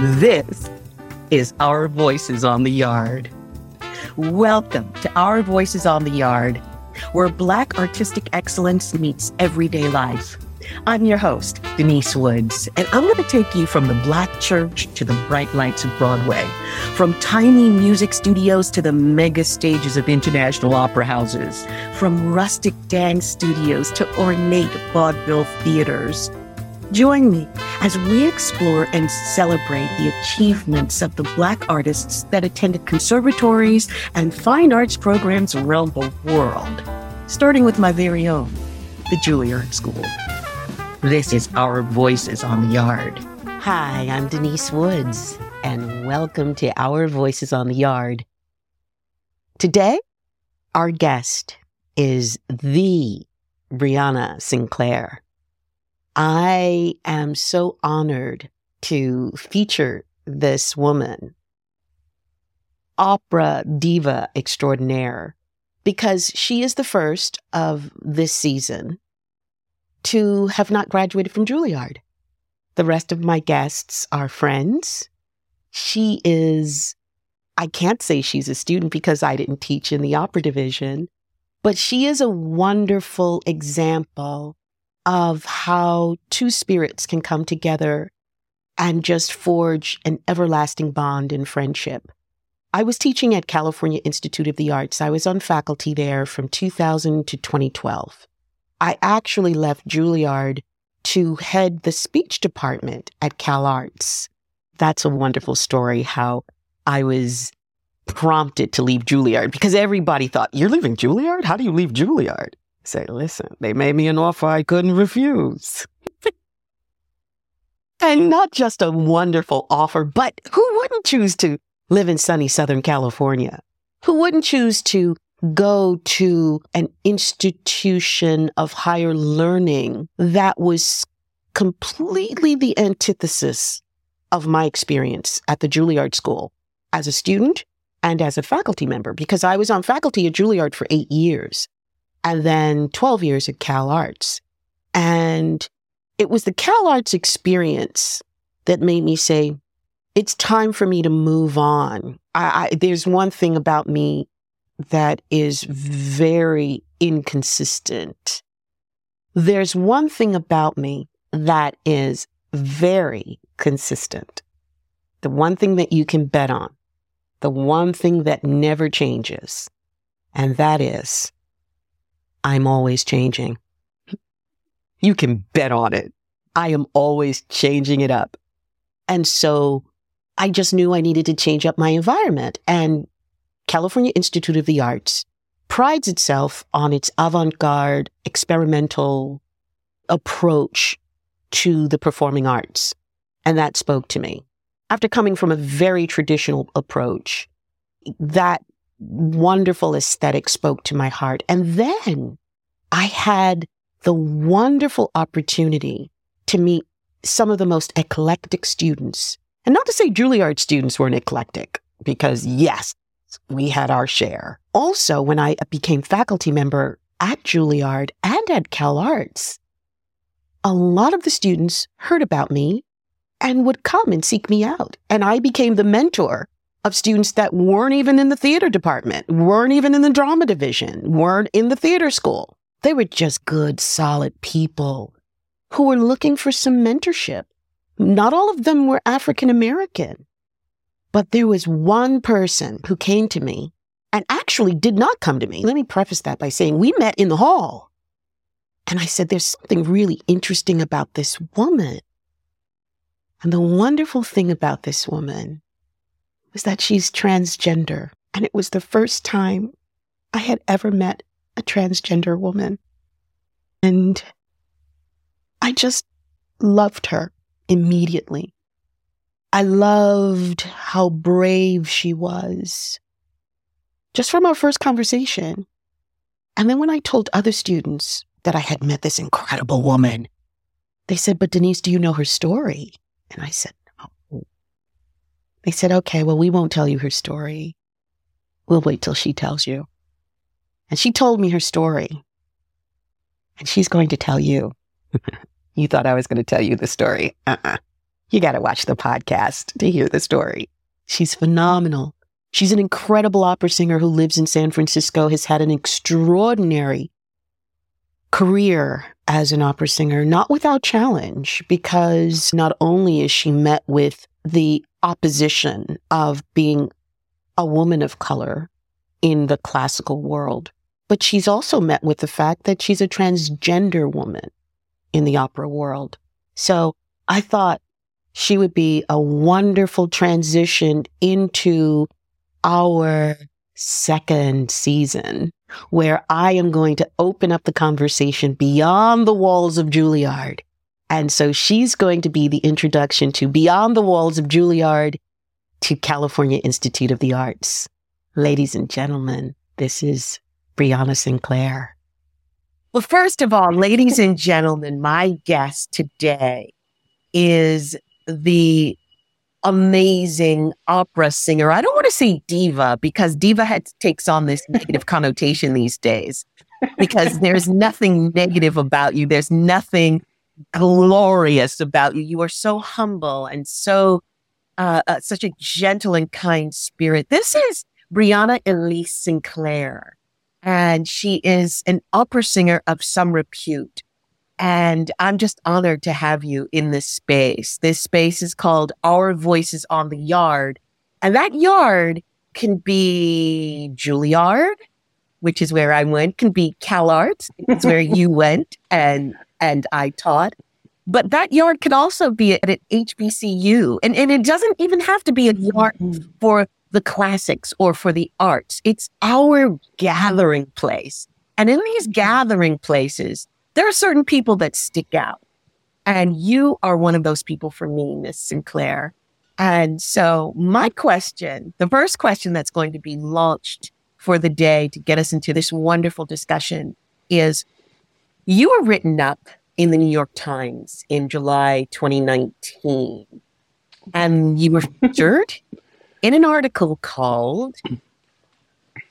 This is Our Voices on the Yard. Welcome to Our Voices on the Yard, where Black artistic excellence meets everyday life. I'm your host, Denise Woods, and I'm going to take you from the Black church to the bright lights of Broadway, from tiny music studios to the mega stages of international opera houses, from rustic dance studios to ornate vaudeville theaters. Join me as we explore and celebrate the achievements of the Black artists that attended conservatories and fine arts programs around the world, starting with my very own, the Juilliard School. This is Our Voices on the Yard. Hi, I'm Denise Woods, and welcome to Our Voices on the Yard. Today, our guest is the Breanna Sinclair. I am so honored to feature this woman, opera diva extraordinaire, because she is the first of this season to have not graduated from Juilliard. The rest of my guests are friends. She is, I can't say she's a student because I didn't teach in the opera division, but she is a wonderful example of how two spirits can come together and just forge an everlasting bond in friendship. I was teaching at California Institute of the Arts. I was on faculty there from 2000 to 2012. I actually left Juilliard to head the speech department at Cal Arts. That's a wonderful story how I was prompted to leave Juilliard because everybody thought, You're leaving Juilliard? How do you leave Juilliard? Say, listen, they made me an offer I couldn't refuse. and not just a wonderful offer, but who wouldn't choose to live in sunny Southern California? Who wouldn't choose to go to an institution of higher learning that was completely the antithesis of my experience at the Juilliard School as a student and as a faculty member, because I was on faculty at Juilliard for eight years and then 12 years at Cal Arts. And it was the Cal Arts experience that made me say, it's time for me to move on. I, I, there's one thing about me that is very inconsistent. There's one thing about me that is very consistent. The one thing that you can bet on, the one thing that never changes, and that is I'm always changing. You can bet on it. I am always changing it up. And so I just knew I needed to change up my environment. And California Institute of the Arts prides itself on its avant garde, experimental approach to the performing arts. And that spoke to me. After coming from a very traditional approach, that wonderful aesthetic spoke to my heart. And then I had the wonderful opportunity to meet some of the most eclectic students. And not to say Juilliard students weren't eclectic, because yes, we had our share. Also, when I became faculty member at Juilliard and at Cal Arts, a lot of the students heard about me and would come and seek me out. And I became the mentor of students that weren't even in the theater department, weren't even in the drama division, weren't in the theater school. They were just good, solid people who were looking for some mentorship. Not all of them were African American, but there was one person who came to me and actually did not come to me. Let me preface that by saying we met in the hall. And I said, there's something really interesting about this woman. And the wonderful thing about this woman was that she's transgender. And it was the first time I had ever met a transgender woman. And I just loved her immediately. I loved how brave she was just from our first conversation. And then when I told other students that I had met this incredible woman, they said, But Denise, do you know her story? And I said. They said, Okay, well, we won't tell you her story. We'll wait till she tells you. And she told me her story. And she's going to tell you. you thought I was going to tell you the story. Uh-uh. You got to watch the podcast to hear the story. She's phenomenal. She's an incredible opera singer who lives in San Francisco, has had an extraordinary career as an opera singer, not without challenge, because not only is she met with the opposition of being a woman of color in the classical world, but she's also met with the fact that she's a transgender woman in the opera world. So I thought she would be a wonderful transition into our second season where I am going to open up the conversation beyond the walls of Juilliard. And so she's going to be the introduction to Beyond the Walls of Juilliard to California Institute of the Arts. Ladies and gentlemen, this is Breanna Sinclair. Well, first of all, ladies and gentlemen, my guest today is the amazing opera singer. I don't want to say diva because diva had, takes on this negative connotation these days because there's nothing negative about you. There's nothing glorious about you. You are so humble and so uh, uh, such a gentle and kind spirit. This is Breanna Elise Sinclair, and she is an opera singer of some repute. And I'm just honored to have you in this space. This space is called Our Voices on the Yard. And that yard can be Juilliard, which is where I went, can be CalArts, it's where you went and and I taught. But that yard can also be at an HBCU. And, and it doesn't even have to be a yard mm-hmm. for the classics or for the arts. It's our gathering place. And in these gathering places, there are certain people that stick out. And you are one of those people for me, Miss Sinclair. And so, my question, the first question that's going to be launched for the day to get us into this wonderful discussion is you were written up in the New York Times in July 2019. And you were featured in an article called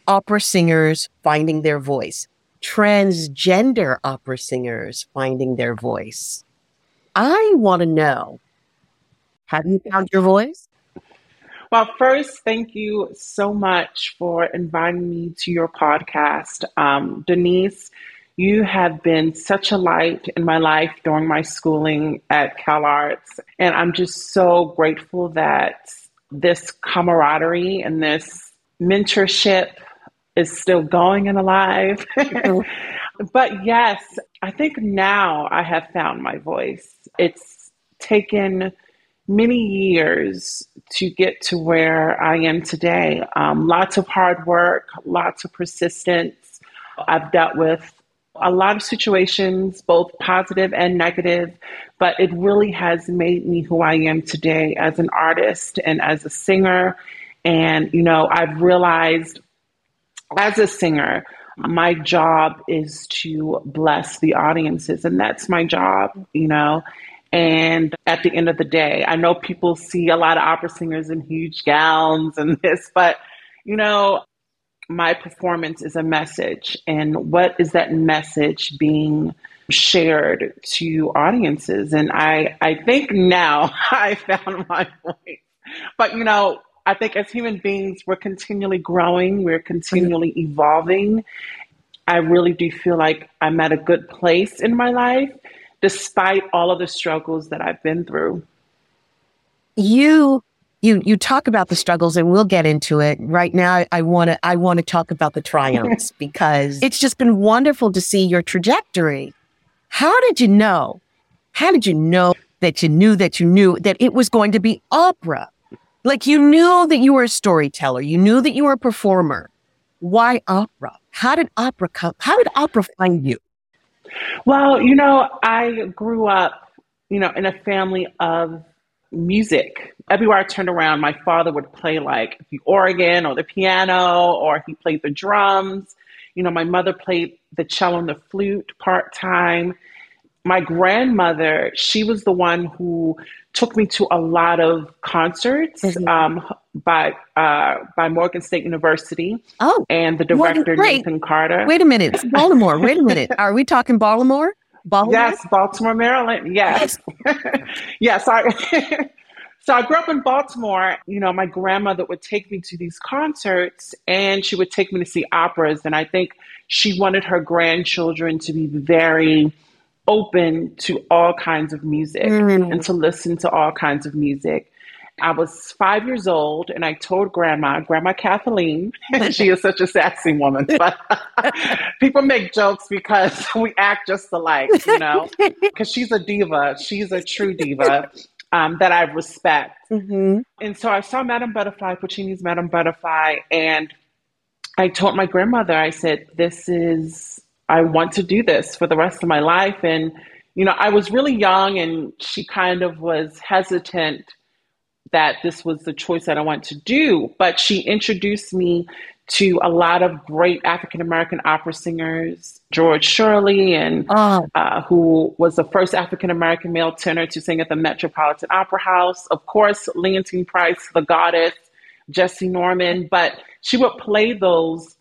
Opera Singers Finding Their Voice transgender opera singers finding their voice. I want to know have you found your voice? Well, first, thank you so much for inviting me to your podcast. Um, Denise, you have been such a light in my life during my schooling at CalArts. And I'm just so grateful that this camaraderie and this mentorship is still going and alive. but yes, I think now I have found my voice. It's taken many years to get to where I am today. Um, lots of hard work, lots of persistence. I've dealt with a lot of situations, both positive and negative, but it really has made me who I am today as an artist and as a singer. And, you know, I've realized as a singer, my job is to bless the audiences, and that's my job, you know. And at the end of the day, I know people see a lot of opera singers in huge gowns and this, but you know, my performance is a message. And what is that message being shared to audiences? And I, I think now I found my voice. But you know, I think as human beings, we're continually growing, we're continually evolving. I really do feel like I'm at a good place in my life, despite all of the struggles that I've been through. You you you talk about the struggles and we'll get into it right now i want to i want to talk about the triumphs because it's just been wonderful to see your trajectory how did you know how did you know that you knew that you knew that it was going to be opera like you knew that you were a storyteller, you knew that you were a performer. Why opera? How did opera come? How did opera find you? Well, you know, I grew up, you know, in a family of music. Everywhere I turned around, my father would play like the organ or the piano, or he played the drums. You know, my mother played the cello and the flute part time. My grandmother, she was the one who took me to a lot of concerts mm-hmm. um, by uh, by Morgan State University. Oh, and the director Nathan Carter. Wait a minute, Baltimore. Wait a minute. Are we talking Baltimore? Baltimore? Yes, Baltimore, Maryland. Yes. yes, I So I grew up in Baltimore. You know, my grandmother would take me to these concerts and she would take me to see operas. And I think she wanted her grandchildren to be very open to all kinds of music mm. and to listen to all kinds of music. I was five years old and I told grandma, Grandma Kathleen, she is such a sassy woman, but people make jokes because we act just alike, you know, because she's a diva. She's a true diva um, that I respect. Mm-hmm. And so I saw Madame Butterfly, Puccini's Madame Butterfly, and I told my grandmother, I said, This is, I want to do this for the rest of my life. And, you know, I was really young and she kind of was hesitant that this was the choice that I want to do. But she introduced me to a lot of great African American opera singers, George Shirley, and oh. uh, who was the first African American male tenor to sing at the Metropolitan Opera House. Of course, Leontyne Price, the goddess, Jessye Norman, but she would play those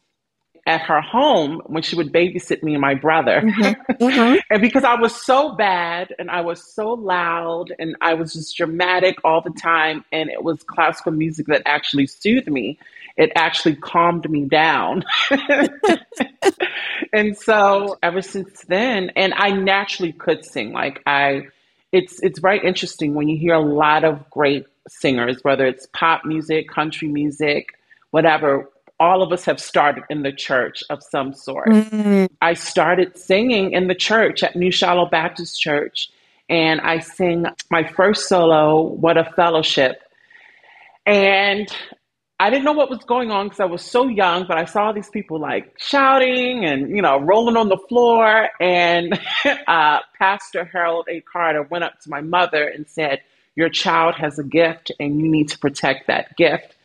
at her home when she would babysit me and my brother. Mm-hmm. Mm-hmm. and because I was so bad and I was so loud and I was just dramatic all the time, and it was classical music that actually soothed me it actually calmed me down. and so ever since then, and I naturally could sing. Like I, it's it's very interesting when you hear a lot of great singers, whether it's pop music, country music, whatever. All of us have started in the church of some sort. Mm-hmm. I started singing in the church at New Shiloh Baptist Church, and I sing my first solo, "What a Fellowship." And I didn't know what was going on because I was so young, but I saw these people like shouting and, you know, rolling on the floor. And uh, Pastor Harold A. Carter went up to my mother and said, Your child has a gift and you need to protect that gift.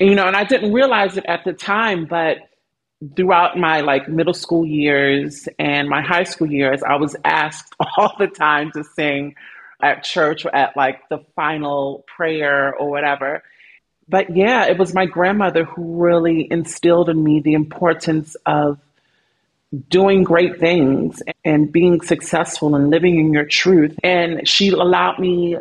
And, you know, and I didn't realize it at the time, but throughout my like middle school years and my high school years, I was asked all the time to sing at church or at like the final prayer or whatever but yeah, it was my grandmother who really instilled in me the importance of doing great things and being successful and living in your truth. And she allowed me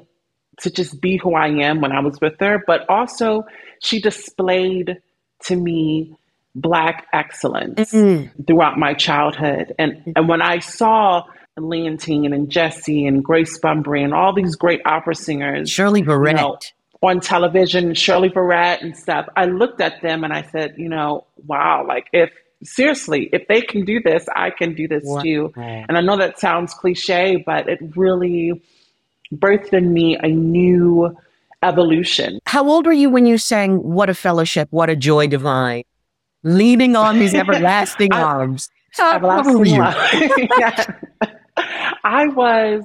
to just be who I am when I was with her, but also she displayed to me black excellence mm-hmm. throughout my childhood. And and when I saw Leontyne and Jessye and Grace Bumbry and all these great opera singers, Shirley Verrett. You know, on television, Shirley Verrett and stuff, I looked at them and I said, you know, wow, like if seriously, if they can do this, I can do this wow. too. And I know that sounds cliche, but it really birthed in me a new evolution. How old were you when you sang What a Fellowship, What a Joy Divine? Leaning on these everlasting I, arms. How everlasting yeah. I was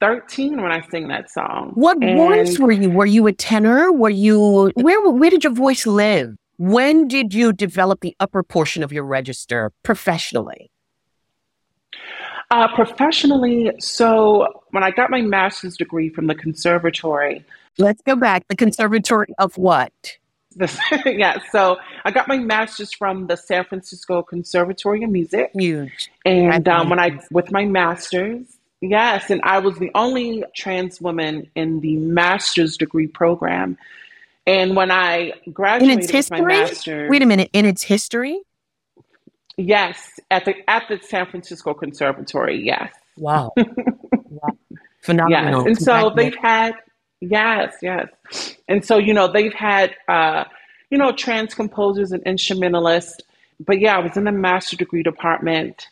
13 when I sing that song. What and voice were you? Were you a tenor? Were you where where did your voice live? When did you develop the upper portion of your register professionally? Uh, professionally, so when I got my master's degree from the conservatory. Let's go back. The conservatory of what? yeah, so I got my master's from the San Francisco Conservatory of Music. Huge. And um, when I, with my master's, Yes, and I was the only trans woman in the master's degree program. And when I graduated in its history? my master's, wait a minute, in its history? Yes, at the at the San Francisco Conservatory. Yes. Wow. wow. Phenomenal. Yes, and so they've had yes, yes, and so you know they've had uh, you know trans composers and instrumentalists. But yeah, I was in the master degree department,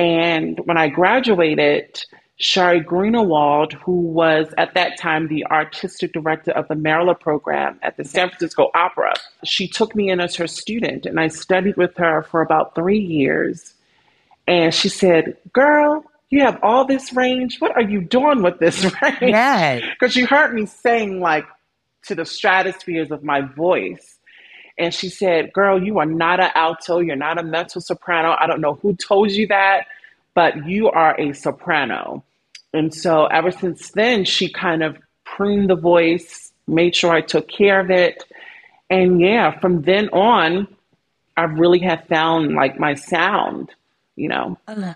and when I graduated, Sheri Greenawald, who was at that time the artistic director of the Merola program at the San Francisco Opera. She took me in as her student, and I studied with her for about three years. And she said, Girl, you have all this range. What are you doing with this range? Yeah. Because you heard me sing like to the stratospheres of my voice. And she said, Girl, you are not an alto. You're not a mezzo soprano. I don't know who told you that, but you are a soprano. And so ever since then, she kind of pruned the voice, made sure I took care of it. And yeah, from then on, I really have found like my sound, you know. Uh,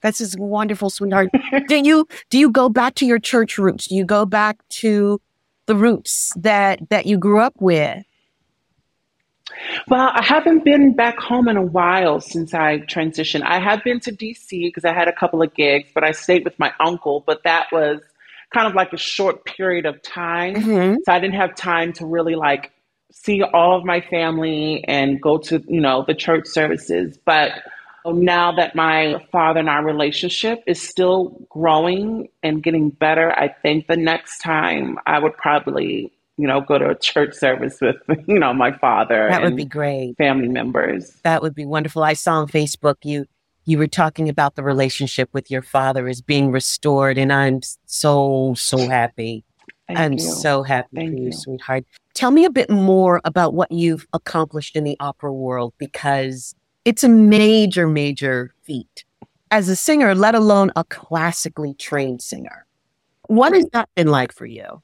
that's just wonderful, sweetheart. do you do you go back to your church roots? Do you go back to the roots that that you grew up with? Well, I haven't been back home in a while since I transitioned. I have been to DC because I had a couple of gigs, but I stayed with my uncle, but that was kind of like a short period of time. Mm-hmm. So I didn't have time to really like see all of my family and go to, you know, the church services. But now that my father and our relationship is still growing and getting better, I think the next time I would probably, you know, go to a church service with, you know, my father. That would be great. Family members. That would be wonderful. I saw on Facebook you you were talking about the relationship with your father is being restored, and I'm so so happy. Thank I'm you. so happy Thank for you, you. sweetheart. Tell me a bit more about what you've accomplished in the opera world because it's a major, major feat as a singer, let alone a classically trained singer. What has that been like for you?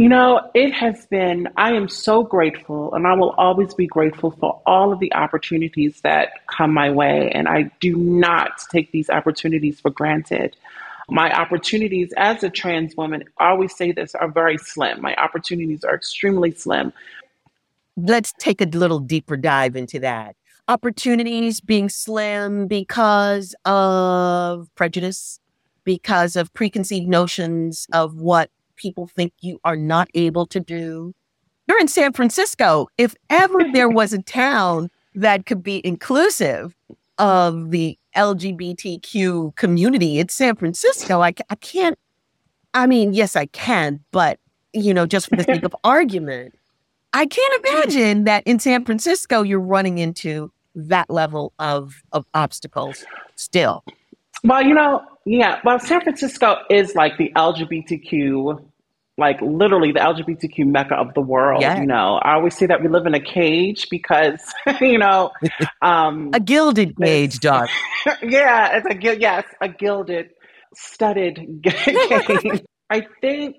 You know, it has been, I am so grateful, and I will always be grateful for all of the opportunities that come my way. And I do not take these opportunities for granted. My opportunities as a trans woman, I always say this, are very slim. My opportunities are extremely slim. Let's take a little deeper dive into that. Opportunities being slim because of prejudice, because of preconceived notions of what people think you are not able to do. You're in San Francisco. If ever there was a town that could be inclusive of the LGBTQ community, it's San Francisco. I, I can't, I mean, yes, I can, but, you know, just for the sake of argument, I can't imagine that in San Francisco you're running into that level of, of obstacles still. Well, you know, yeah, well, San Francisco is like the LGBTQ like literally the LGBTQ mecca of the world. Yeah. You know, I always say that we live in a cage because, you know, um, A gilded cage, dog. yeah, it's a yes, a gilded, studded cage. I think,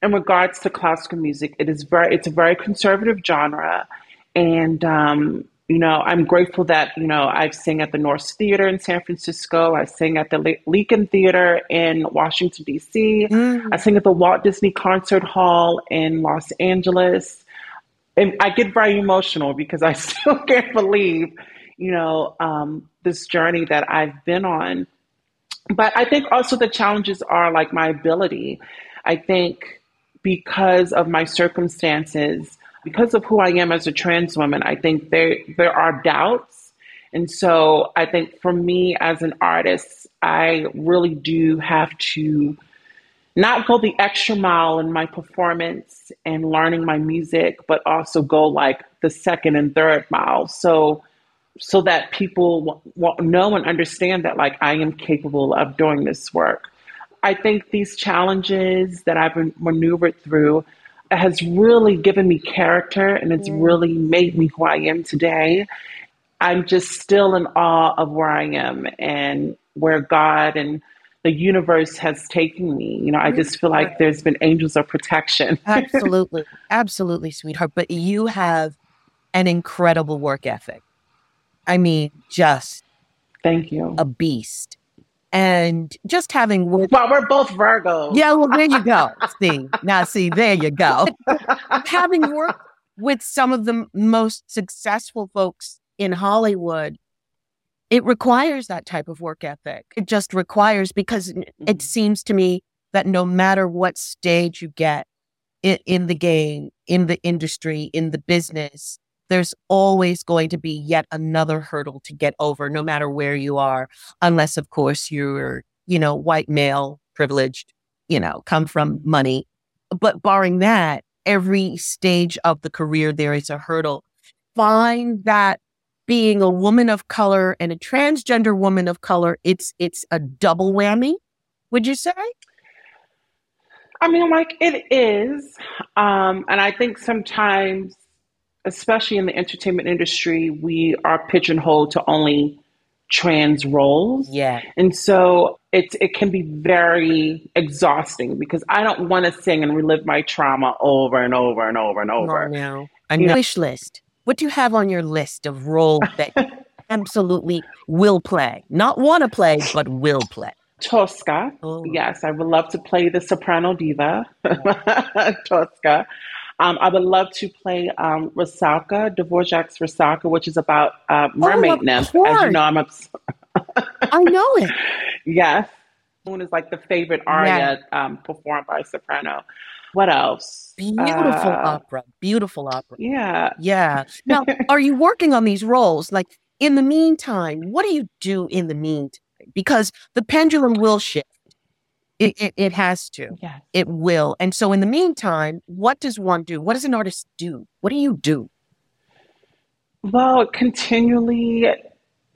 in regards to classical music, it is very it's a very conservative genre, and um, you know I'm grateful that you know I've sing at the Nourse Theater in San Francisco. I sing at the Le- Lincoln Theater in Washington D.C. Mm. I sing at the Walt Disney Concert Hall in Los Angeles. And I get very emotional because I still can't believe, you know, um, this journey that I've been on. But I think also the challenges are like my ability. I think because of my circumstances, because of who I am as a trans woman, I think there there are doubts. And so I think for me as an artist, I really do have to not go the extra mile in my performance and learning my music, but also go like the second and third mile. So so that people know and understand that like I am capable of doing this work. I think these challenges that I've maneuvered through has really given me character and it's really made me who I am today. I'm just still in awe of where I am and where God and the universe has taken me. You know, I just feel like there's been angels of protection. Absolutely. Absolutely, sweetheart. But you have an incredible work ethic. I mean, just Thank you. a beast. And just having worked. Well, we're both Virgos. Yeah, well, there you go. see, now, see, there you go. having worked with some of the most successful folks in Hollywood, it requires that type of work ethic. It just requires because it mm-hmm. seems to me that no matter what stage you get in, in the game, in the industry, in the business, there's always going to be yet another hurdle to get over, no matter where you are, unless, of course, you're, you know, white male, privileged, you know, come from money. But barring that, every stage of the career, there is a hurdle. Find that being a woman of color and a transgender woman of color, it's it's a double whammy. Would you say? I mean, like it is. Um, and I think sometimes, especially in the entertainment industry, we are pigeonholed to only trans roles. Yeah. And so it, it can be very exhausting because I don't want to sing and relive my trauma over and over and over and over. Oh, no. A wish list. What do you have on your list of roles that absolutely will play? Not want to play, but will play. Tosca. Oh. Yes, I would love to play the soprano diva, Tosca. Um, I would love to play um, Rusalka, Dvorak's Rusalka, which is about uh, mermaid oh, nymph. As you know, I'm obs- I know it. Yes. Moon is like the favorite aria yeah. um, performed by soprano. What else? Beautiful uh, opera. Beautiful opera. Yeah. Yeah. Now, are you working on these roles? Like in the meantime, what do you do in the meantime? Because the pendulum will shift. It, it, it has to. Yeah. It will. And so in the meantime, what does one do? What does an artist do? What do you do? Well, continually,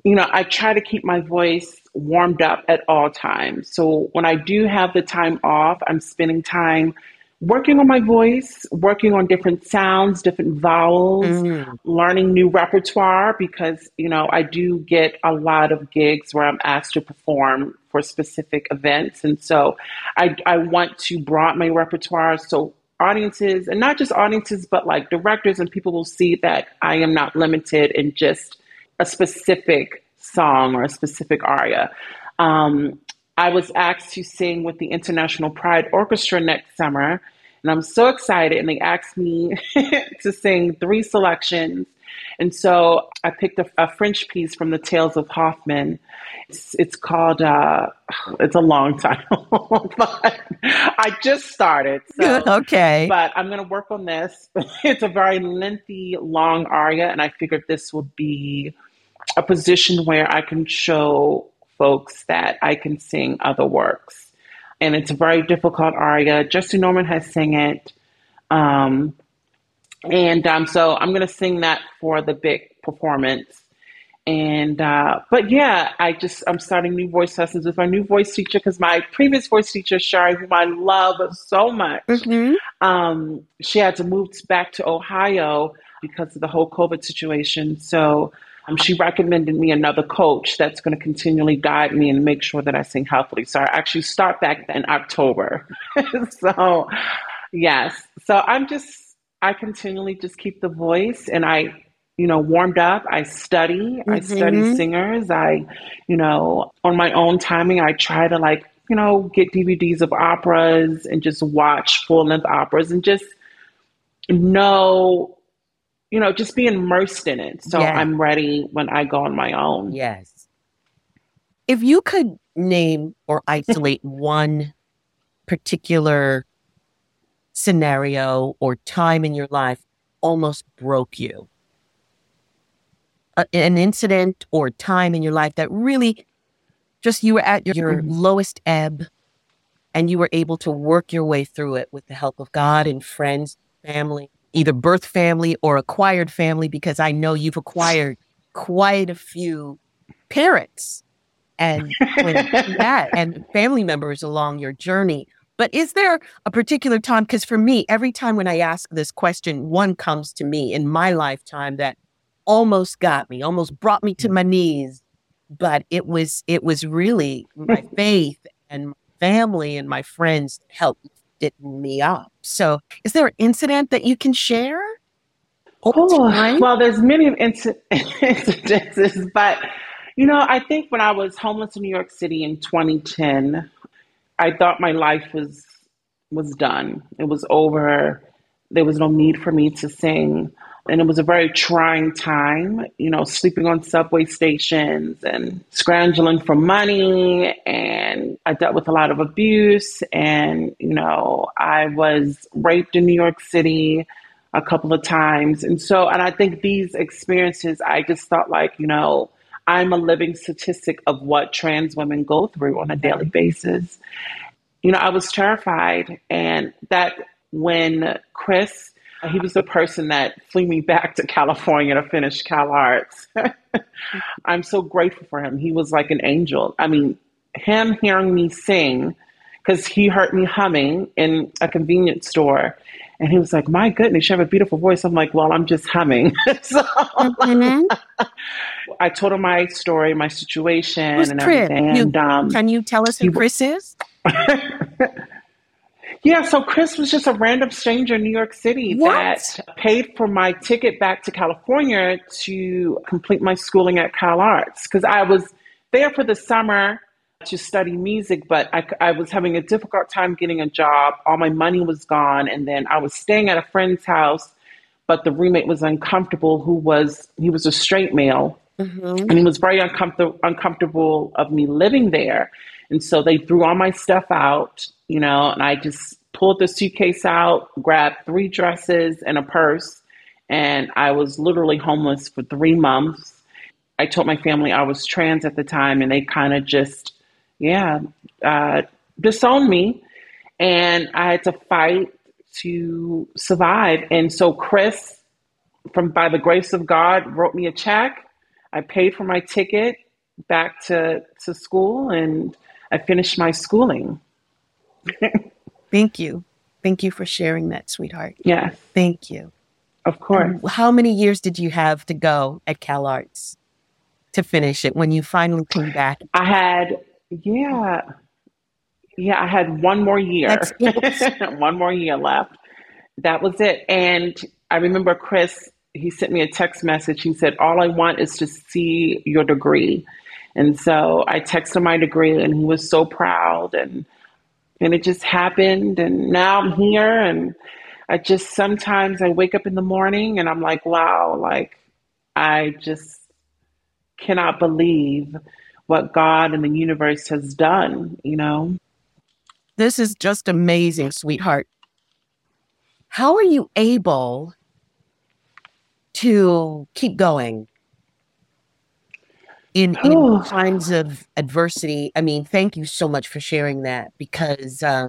you know, I try to keep my voice warmed up at all times. So when I do have the time off, I'm spending time working on my voice, working on different sounds, different vowels, mm. learning new repertoire because, you know, I do get a lot of gigs where I'm asked to perform for specific events. And so I, I want to broaden my repertoire so audiences, and not just audiences, but like directors and people will see that I am not limited in just a specific song or a specific aria. Um, I was asked to sing with the International Pride Orchestra next summer, and I'm so excited. And they asked me to sing three selections. And so I picked a, a, French piece from the Tales of Hoffmann. It's, it's called, uh, it's a long title, but I just started. So, okay. But I'm going to work on this. it's a very lengthy, long aria, and I figured this would be a position where I can show folks that I can sing other works. And it's a very difficult aria. Jessye Norman has sang it. Um, and um, so I'm going to sing that for the big performance. And, uh, but yeah, I just, I'm starting new voice lessons with my new voice teacher because my previous voice teacher, Sheri, whom I love so much, mm-hmm. um, she had to move back to Ohio because of the whole COVID situation. So um, she recommended me another coach that's going to continually guide me and make sure that I sing healthily. So I actually start back in October. so, yes. So I'm just, I continually just keep the voice and I, you know, warmed up. I study. Mm-hmm. I study singers. I, you know, on my own timing, I try to like, you know, get DVDs of operas and just watch full length operas and just know you know, just be immersed in it. So yeah. I'm ready when I go on my own. Yes. If you could name or isolate one particular scenario or time in your life almost broke you, A, an incident or time in your life that really just you were at your, your mm-hmm. lowest ebb and you were able to work your way through it with the help of God and friends, family, either birth family or acquired family because I know you've acquired quite a few parents and that and family members along your journey. But is there a particular time? Because for me, every time when I ask this question, one comes to me in my lifetime that almost got me, almost brought me to mm. my knees. But it was it was really my faith and my family and my friends helped me up. So, is there an incident that you can share? Oh, well, there's many inc- incidences, but you know, I think when I was homeless in New York City in 2010, I thought my life was was done. It was over. There was no need for me to sing and it was a very trying time, you know, sleeping on subway stations and scrounging for money. And I dealt with a lot of abuse. And, you know, I was raped in New York City a couple of times. And so, and I think these experiences, I just thought like, you know, I'm a living statistic of what trans women go through on a daily basis. You know, I was terrified. And that when Chris, he was the person that flew me back to California to finish Cal Arts. I'm so grateful for him. He was like an angel. I mean, him hearing me sing, because he heard me humming in a convenience store. And he was like, My goodness, you have a beautiful voice. I'm like, Well, I'm just humming. so mm-hmm. I told him my story, my situation, Who's and Chris? everything. You, and, um, can you tell us who Chris is? Yeah, so Chris was just a random stranger in New York City What? that paid for my ticket back to California to complete my schooling at Cal Arts because I was there for the summer to study music, but I, I was having a difficult time getting a job. All my money was gone, and then I was staying at a friend's house, but the roommate was uncomfortable. Who was he was a straight male, Mm-hmm. and he was very uncomfortable uncomfortable of me living there. And so they threw all my stuff out you know and i just pulled the suitcase out grabbed three dresses and a purse and i was literally homeless for three months. I told my family i was trans at the time and they kind of just yeah uh, disowned me. And i had to fight to survive. And so chris from by the grace of god wrote me a check I paid for my ticket back to, to school and I finished my schooling. Thank you. Thank you for sharing that, sweetheart. Yes, Thank you. of course. Um, how many years did you have to go at Cal Arts to finish it when you finally came back? I had, yeah, yeah, I had one more year, one more year left. That was it. And I remember Chris, he sent me a text message. He said, All I want is to see your degree. And so I texted my degree and he was so proud and and it just happened and now I'm here and I just sometimes I wake up in the morning and I'm like, wow, like I just cannot believe what God and the universe has done, you know? This is just amazing, sweetheart. How are you able to keep going in, in Oh, times of adversity? I mean, thank you so much for sharing that because, uh,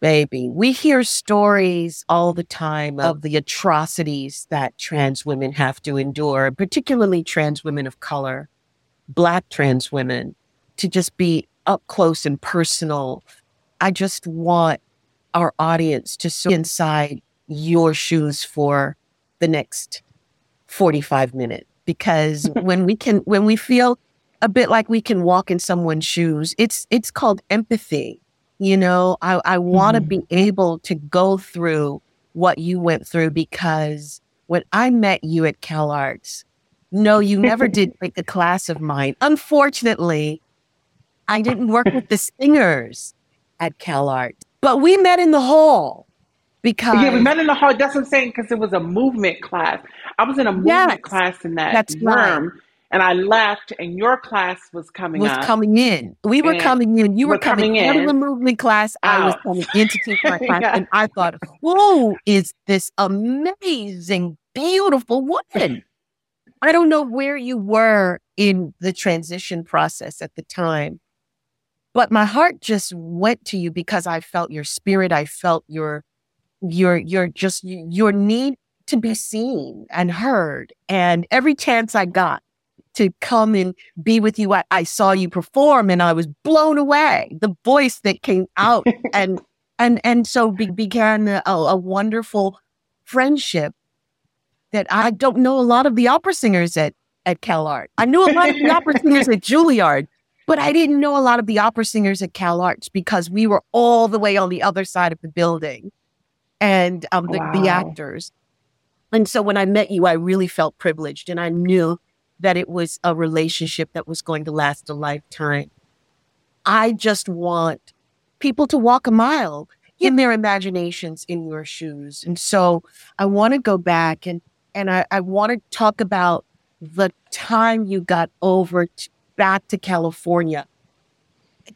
baby, we hear stories all the time of the atrocities that trans women have to endure, particularly trans women of color, Black trans women, to just be up close and personal. I just want our audience to see inside your shoes for the next 45 minutes because when we can when we feel a bit like we can walk in someone's shoes it's it's called empathy you know? I i want to mhm. be able to go through what you went through because when i met you at cal arts no you never did take a class of mine. Unfortunately i didn't work with the singers at cal arts but we met in the hall Yeah, we met in the hall. That's what I'm saying, because it was a movement class. I was in a yes movement class in that that's right room, and I left, and your class was coming was up, coming in. We were coming in. You were we're coming coming out of the in, movement class. I was coming in to teach my class. yeah. And I thought, who is this amazing, beautiful woman? I don't know where you were in the transition process at the time, but my heart just went to you because I felt your spirit. I felt your, your, your just your need to be seen and heard. And every chance I got to come and be with you, I, I saw you perform and I was blown away. The voice that came out and and and so be, began a, a wonderful friendship that I don't know a lot of the opera singers at at Cal CalArt. I knew a lot of the opera singers at Juilliard, but I didn't know a lot of the opera singers at CalArts because we were all the way on the other side of the building and um, the, the actors. And so when I met you, I really felt privileged and I knew that it was a relationship that was going to last a lifetime. I just want people to walk a mile in their imaginations in your shoes. And so I want to go back and, and I, I want to talk about the time you got over t- back to California.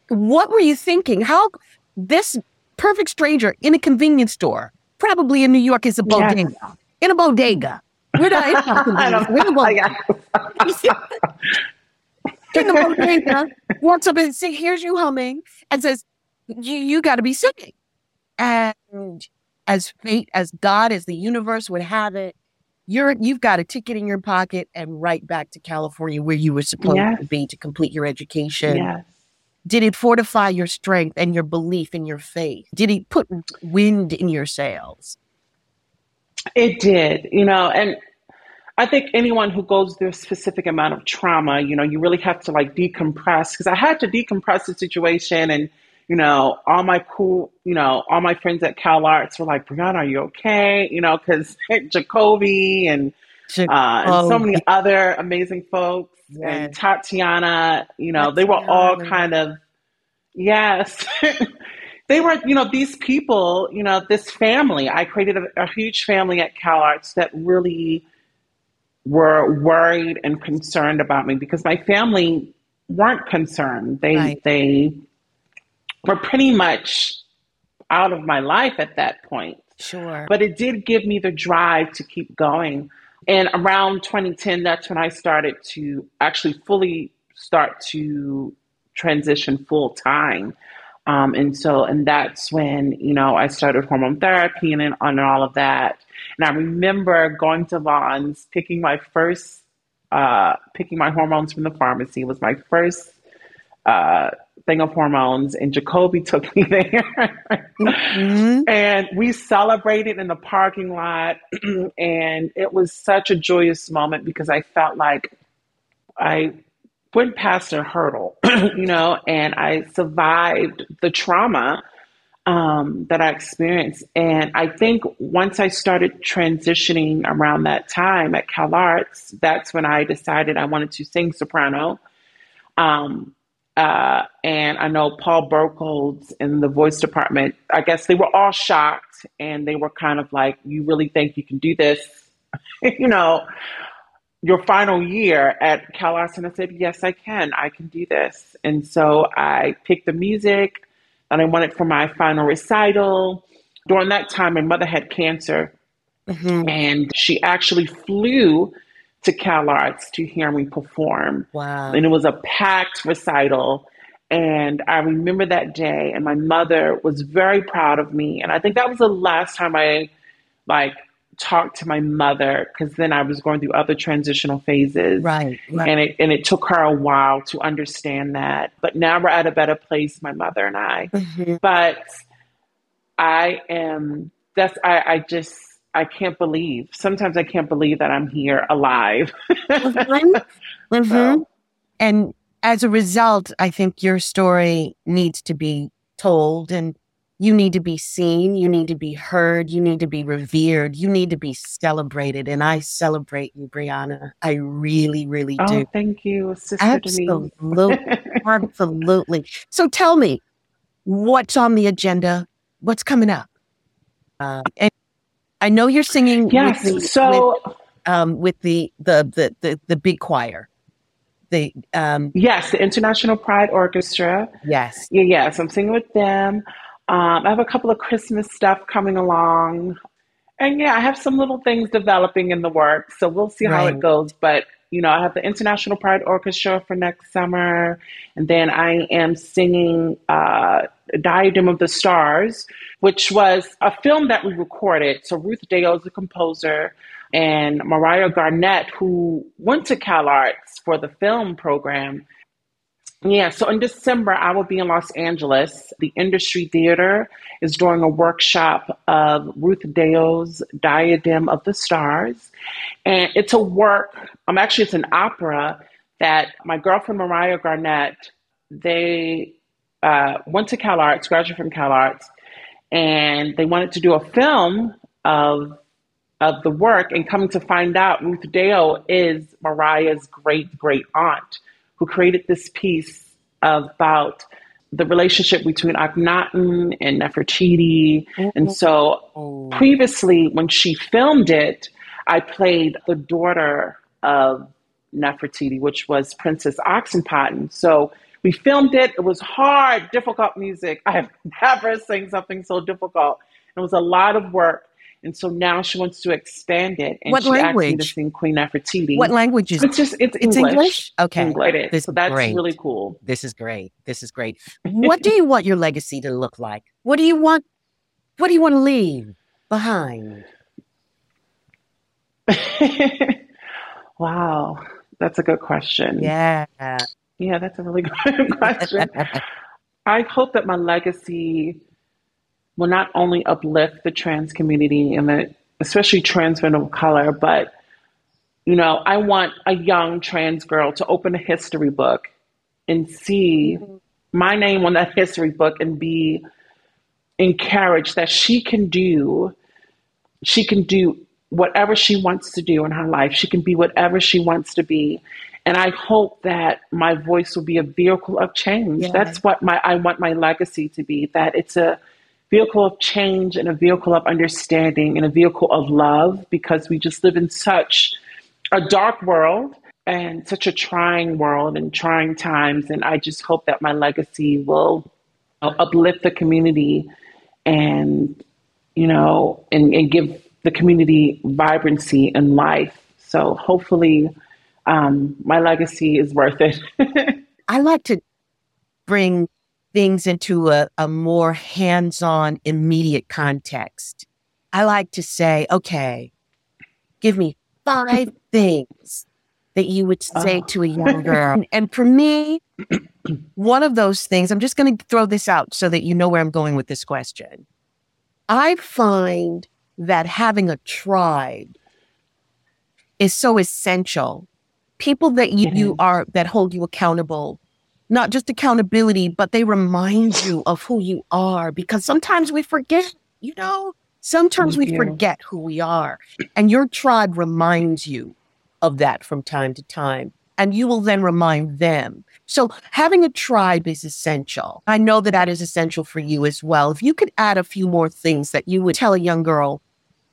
What were you thinking? How this perfect stranger in a convenience store, probably in New York, is a Yes. bodega. In a bodega. We're not in a I convenience. don't We're bodega. In the bodega, walks up and says, "Here's you humming," and says, "You you got to be singing." And as fate, as God, as the universe would have it, you're you've got a ticket in your pocket and right back to California where you were supposed Yes. to be to complete your education. Yes. Did it fortify your strength and your belief in your faith? Did it put wind in your sails? It did, you know, and I think anyone who goes through a specific amount of trauma, you know, you really have to like decompress because I had to decompress the situation and you know, all my cool, you know, all my friends at Cal Arts were like, Breanna, are you okay? You know, because Jacoby and, uh, and so many other amazing folks yes. and Tatiana, you know, Tatiana. they were all kind of, yes. they were, you know, these people, you know, this family. I created a, a huge family at Cal Arts that really were worried and concerned about me because my family weren't concerned. They right. they were pretty much out of my life at that point. Sure. But it did give me the drive to keep going. And around 2010, that's when I started to actually fully start to transition full time. Um, and so, and that's when, you know, I started hormone therapy and, and all of that. And I remember going to Vons, picking my first, uh, picking my hormones from the pharmacy was my first uh, thing of hormones, and Jacoby took me there. mm-hmm. And we celebrated in the parking lot, and it was such a joyous moment because I felt like I went past a hurdle, you know, and I survived the trauma um, that I experienced. And I think once I started transitioning around that time at Cal Arts, that's when I decided I wanted to sing soprano. Um, uh, and I know Paul Berkolds in the voice department, I guess they were all shocked and they were kind of like, You really think you can do this? you know, your final year at Cal Arts? And I said, Yes, I can. I can do this. And so I picked the music and I wanted for my final recital. During that time, my mother had cancer mm-hmm. and she actually flew to Cal Arts to hear me perform. Wow. And it was a packed recital. And I remember that day, and my mother was very proud of me. And I think that was the last time I like talked to my mother because then I was going through other transitional phases. Right, right. And it and it took her a while to understand that. But now we're at a better place, my mother and I. Mm-hmm. But I am that's I, I just I can't believe. Sometimes I can't believe that I'm here alive. mm-hmm. Mm-hmm. So. And as a result, I think your story needs to be told and you need to be seen, you need to be heard, you need to be revered, you need to be celebrated. And I celebrate you, Breanna. I really, really do. Oh, thank you, Sister Absolutely. Absolutely. So tell me, what's on the agenda? What's coming up? Uh, and I know you're singing. Yes. With the, so with, um, with the, the the the the big choir. The um, yes, the International Pride Orchestra. Yes. Yeah, yes. I'm singing with them. Um, I have a couple of Christmas stuff coming along. And yeah, I have some little things developing in the works. So we'll see how it goes. But, you know, I have the International Pride Orchestra for next summer. And then I am singing uh, Diadem of the Stars, which was a film that we recorded. So Ruth Deyo is the composer. And Mariah Garnett, who went to Cal Arts for the film program, yeah, so in December, I will be in Los Angeles. The Industry Theater is doing a workshop of Ruth Deyo's Diadem of the Stars. And it's a work, um, actually, it's an opera that my girlfriend Mariah Garnett, they uh, went to Cal Arts, graduated from Cal Arts, and they wanted to do a film of of the work. And coming to find out, Ruth Deyo is Mariah's great great aunt who created this piece about the relationship between Akhenaten and Nefertiti. Mm-hmm. And so oh. previously, when she filmed it, I played the daughter of Nefertiti, which was Princess Ankhesenpaaten. So we filmed it. It was hard, difficult music. I have never seen something so difficult. It was a lot of work. And so now she wants to expand it. And what she language? asked me to sing Queen Nefertiti. What language is It's just it's, it's English. English. Okay, English. This so that's great. really cool. This is great. This is great. what do you want your legacy to look like? What do you want? What do you want to leave behind? wow, that's a good question. Yeah, yeah, that's a really good question. I hope that my legacy will not only uplift the trans community and the especially trans women of color, but you know, I want a young trans girl to open a history book and see mm-hmm. my name on that history book and be encouraged that she can do she can do whatever she wants to do in her life. She can be whatever she wants to be. And I hope that my voice will be a vehicle of change. Yeah. That's what my I want my legacy to be. That it's a vehicle of change and a vehicle of understanding and a vehicle of love because we just live in such a dark world and such a trying world and trying times. And I just hope that my legacy will uplift the community and, you know, and, and give the community vibrancy and life. So hopefully, um, my legacy is worth it. I like to bring things into a, a more hands on, immediate context. I like to say, okay, give me five things that you would uh-huh. say oh. to a young girl. and for me, one of those things, I'm just going to throw this out so that you know where I'm going with this question. I find that having a tribe is so essential. People that you, you are that hold you accountable, not just accountability, but they remind you of who you are because sometimes we forget, you know, sometimes we forget who we are. And your tribe reminds you of that from time to time. And you will then remind them. So having a tribe is essential. I know that that is essential for you as well. If you could add a few more things that you would tell a young girl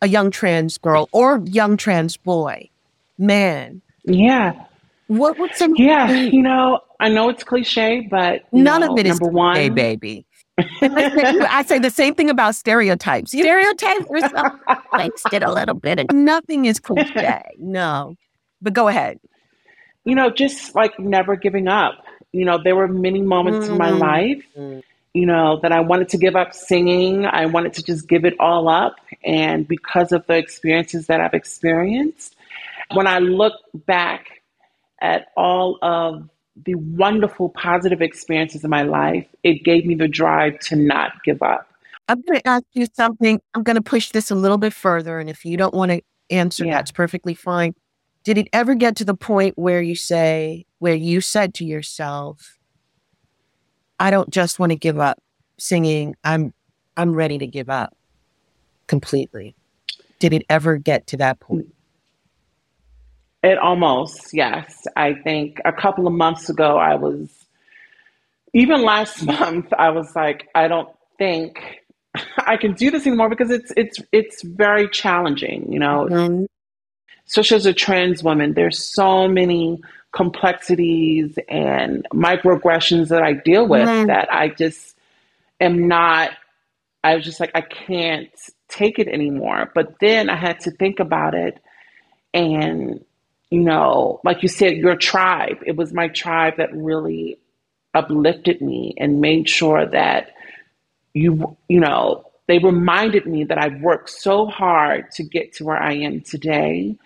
a young trans girl or young trans boy, man. Yeah. What would some? Yeah, you know, I know it's cliche, but none know, of it is number one, hey, baby. I say the same thing about stereotypes. Stereotypes mixed it a little bit. Nothing is cliche. No, but go ahead. You know, just like never giving up. You know, there were many moments mm-hmm. in my mm-hmm. life mm-hmm you know, that I wanted to give up singing. I wanted to just give it all up. And because of the experiences that I've experienced, when I look back at all of the wonderful positive experiences in my life, it gave me the drive to not give up. I'm going to ask you something. I'm going to push this a little bit further. And if you don't want to answer, yeah. that's perfectly fine. Did it ever get to the point where you say, where you said to yourself, I don't just want to give up singing. I'm I'm ready to give up completely. Did it ever get to that point? It almost, yes. I think a couple of months ago I was even last month I was like I don't think I can do this anymore because it's it's it's very challenging, you know. Mm-hmm. Especially as a trans woman, there's so many complexities and microaggressions that I deal with mm-hmm. that I just am not, I was just like, I can't take it anymore. But then I had to think about it and, you know, like you said, your tribe, it was my tribe that really uplifted me and made sure that you, you know, they reminded me that I've worked so hard to get to where I am today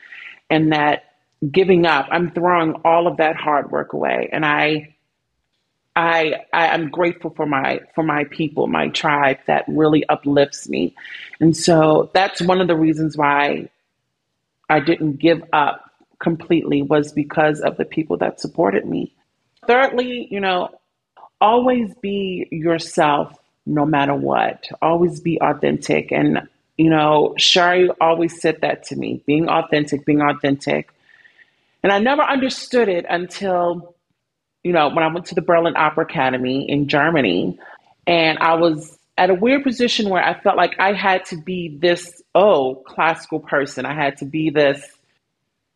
and that giving up. I'm throwing all of that hard work away, and I, I, I am grateful for my for my people, my tribe that really uplifts me, and so that's one of the reasons why I didn't give up completely was because of the people that supported me. Thirdly, you know, always be yourself no matter what. Always be authentic. And, you know, Sheri always said that to me being authentic, being authentic. And I never understood it until, you know, when I went to the Berlin Opera Academy in Germany. And I was at a weird position where I felt like I had to be this, oh, classical person. I had to be this,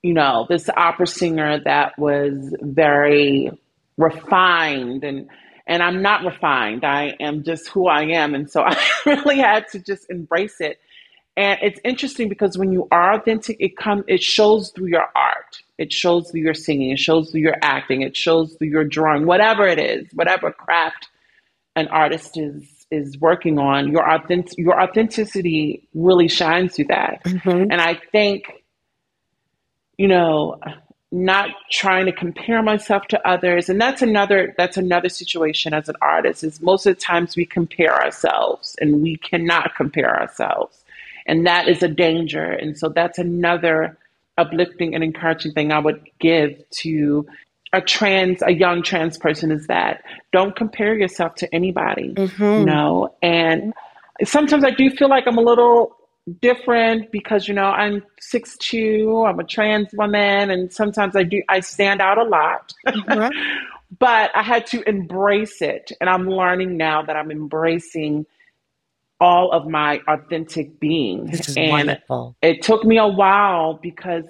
you know, this opera singer that was very refined and and I'm not refined. I am just who I am. And so I really had to just embrace it. And it's interesting because when you are authentic, it comes it shows through your art. It shows through your singing, it shows through your acting, it shows through your drawing, whatever it is, whatever craft an artist is is working on, your authentic your authenticity really shines through that. Mm-hmm. And I think, you know, not trying to compare myself to others. And that's another that's another situation as an artist is most of the times we compare ourselves and we cannot compare ourselves. And that is a danger. And so that's another uplifting and encouraging thing I would give to a trans a young trans person is that don't compare yourself to anybody mm-hmm. you know and sometimes i do feel like i'm a little different because you know i'm 6'2 i'm a trans woman and sometimes i do i stand out a lot mm-hmm. but i had to embrace it and i'm learning now that i'm embracing all of my authentic being this is and wonderful. it took me a while because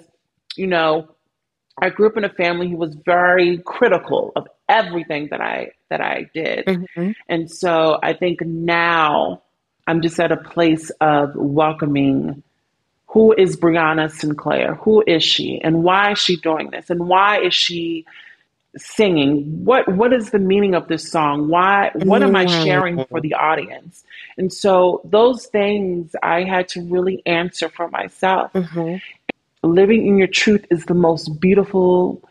you know I grew up in a family who was very critical of everything that I that I did. Mm-hmm. And so I think now I'm just at a place of welcoming who is Breanna Sinclair? Who is she? And why is she doing this? And why is she singing? What what is the meaning of this song? Why what am I mm-hmm. sharing for the audience? And so those things I had to really answer for myself. Mm-hmm living in your truth is the most beautiful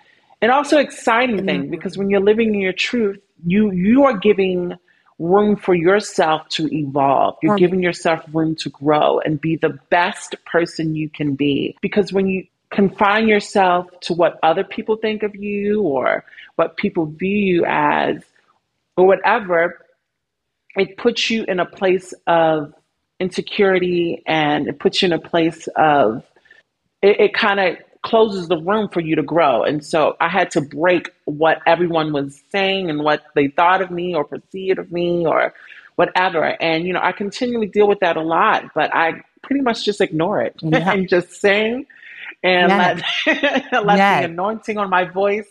and also exciting thing mm-hmm. because when you're living in your truth, you you are giving room for yourself to evolve. You're giving yourself room to grow and be the best person you can be. Because when you confine yourself to what other people think of you or what people view you as or whatever, it puts you in a place of insecurity and it puts you in a place of it, it kind of closes the room for you to grow. And so I had to break what everyone was saying and what they thought of me or perceived of me or whatever. And, you know, I continually deal with that a lot, but I pretty much just ignore it yeah. and just sing and let, let the anointing on my voice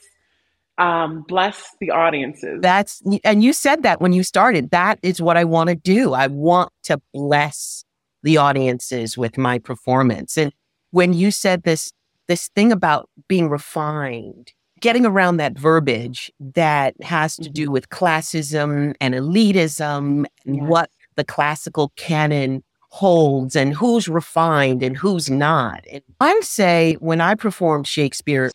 um, bless the audiences. That's, and you said that when you started. That is what I want to do. I want to bless the audiences with my performance. And when you said this this thing about being refined, getting around that verbiage that has to do mm-hmm. with classism and elitism and yes. what the classical canon holds and who's refined and who's not. And I'd say when I performed Shakespeare,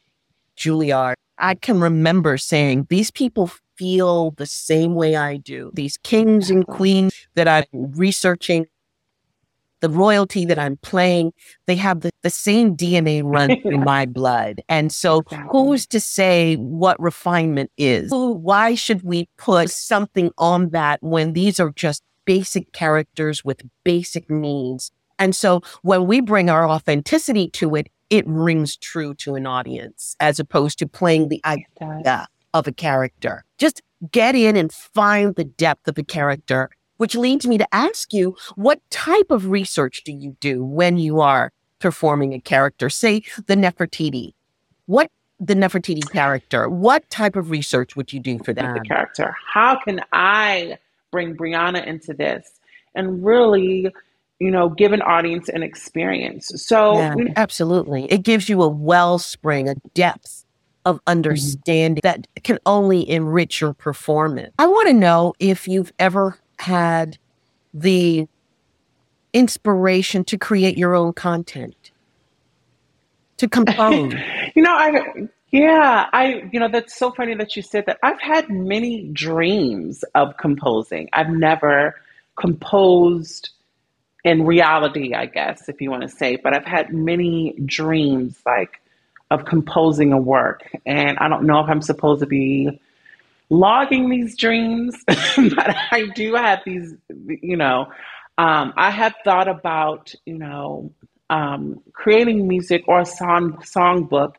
Juilliard, I can remember saying, these people feel the same way I do. These kings and queens that I'm researching the royalty that I'm playing, they have the, the same DNA run through my blood. And so exactly. who's to say what refinement is? Who, why should we put something on that when these are just basic characters with basic needs? And so when we bring our authenticity to it, it rings true to an audience as opposed to playing the idea of a character. Just get in and find the depth of a character which leads me to ask you what type of research do you do when you are performing a character, say the Nefertiti? What the Nefertiti character, what type of research would you do for that? The character. How can I bring Breanna into this and really, you know, give an audience an experience? So, yeah, absolutely. It gives you a wellspring, a depth of mm-hmm. understanding mm-hmm. that can only enrich your performance. I want to know if you've ever had the inspiration to create your own content, to compose? you know, I, yeah, I, you know, that's so funny that you said that. I've had many dreams of composing. I've never composed in reality, I guess, if you want to say, but I've had many dreams like of composing a work. And I don't know if I'm supposed to be logging these dreams, but I do have these, you know, um, I have thought about, you know, um, creating music or a song songbook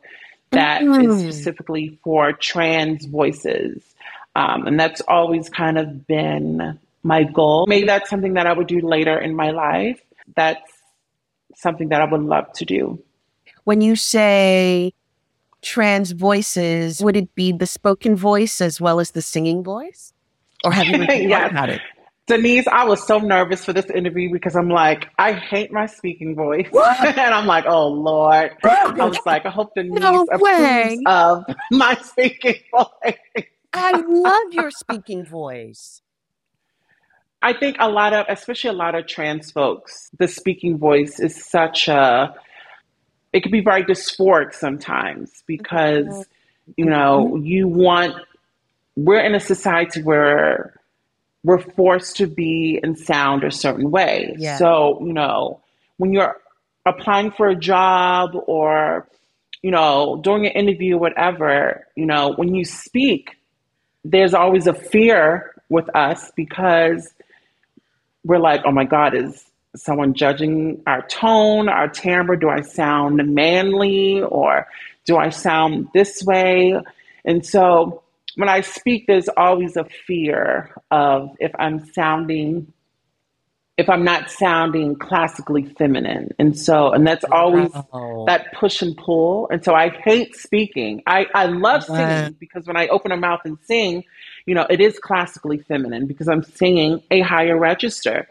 that mm-hmm. is specifically for trans voices. Um, and that's always kind of been my goal. Maybe that's something that I would do later in my life. That's something that I would love to do. When you say trans voices, would it be the spoken voice as well as the singing voice? Or have you really yes. about it? Denise, I was so nervous for this interview because I'm like, I hate my speaking voice. and I'm like, oh Lord. I was like, I hope Denise no approves way. of my speaking voice. I love your speaking voice. I think a lot of, especially a lot of trans folks, the speaking voice is such a it can be very dysphoric sometimes because mm-hmm. you know you want we're in a society where we're forced to be and sound a certain way yeah. so you know when you're applying for a job or you know, during an interview, whatever, you know, when you speak, there's always a fear with us because we're like, oh my God, is someone judging our tone, our timbre? Do I sound manly or do I sound this way? And so when I speak, there's always a fear of if I'm sounding, if I'm not sounding classically feminine. And so, and that's always wow. that push and pull. And so I hate speaking. I, I love singing because when I open a mouth and sing, you know, it is classically feminine because I'm singing a higher register.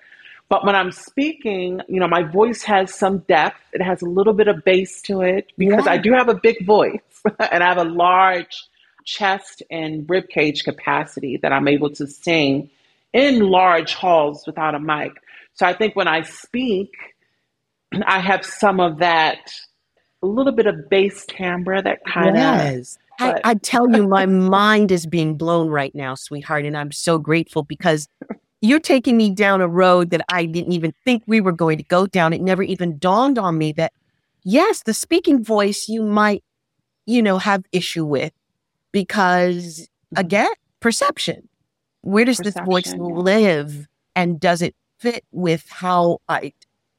But when I'm speaking, you know, my voice has some depth. It has a little bit of bass to it because yeah. I do have a big voice and I have a large chest and rib cage capacity that I'm able to sing in large halls without a mic. So I think when I speak, I have some of that, a little bit of bass timbre that kind of. Yes. I, I tell you, my mind is being blown right now, sweetheart. And I'm so grateful because you're taking me down a road that I didn't even think we were going to go down. It never even dawned on me that, yes, the speaking voice you might, you know, have issue with because, again, perception. Where does perception, this voice live? And does it fit with how I,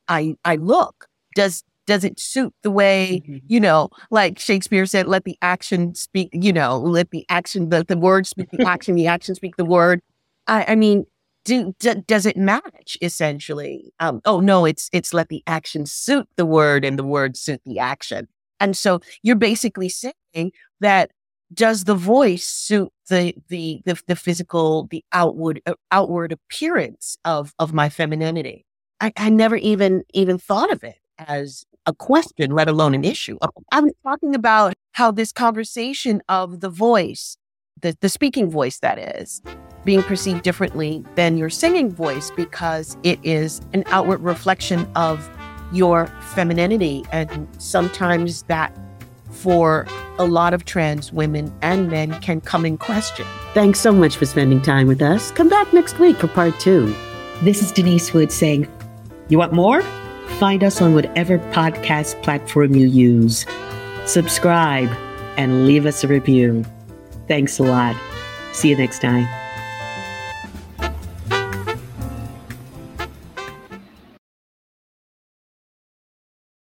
I, I look? Does does it suit the way mm-hmm. you know like shakespeare said let the action speak you know let the action the, the word speak the action the action speak the word i, I mean do, do, does it match essentially? Um, oh no it's it's let the action suit the word and the word suit the action. And so you're basically saying that does the voice suit the the the, the physical the outward uh, outward appearance of of my femininity? I, I never even even thought of it as a question, let alone an issue. I'm talking about how this conversation of the voice, the, the speaking voice that is, being perceived differently than your singing voice because it is an outward reflection of your femininity. And sometimes that for a lot of trans women and men can come in question. Thanks so much for spending time with us. Come back next week for part two. This is Denise Wood saying, You want more? Find us on whatever podcast platform you use. Subscribe and leave us a review. Thanks a lot. See you next time.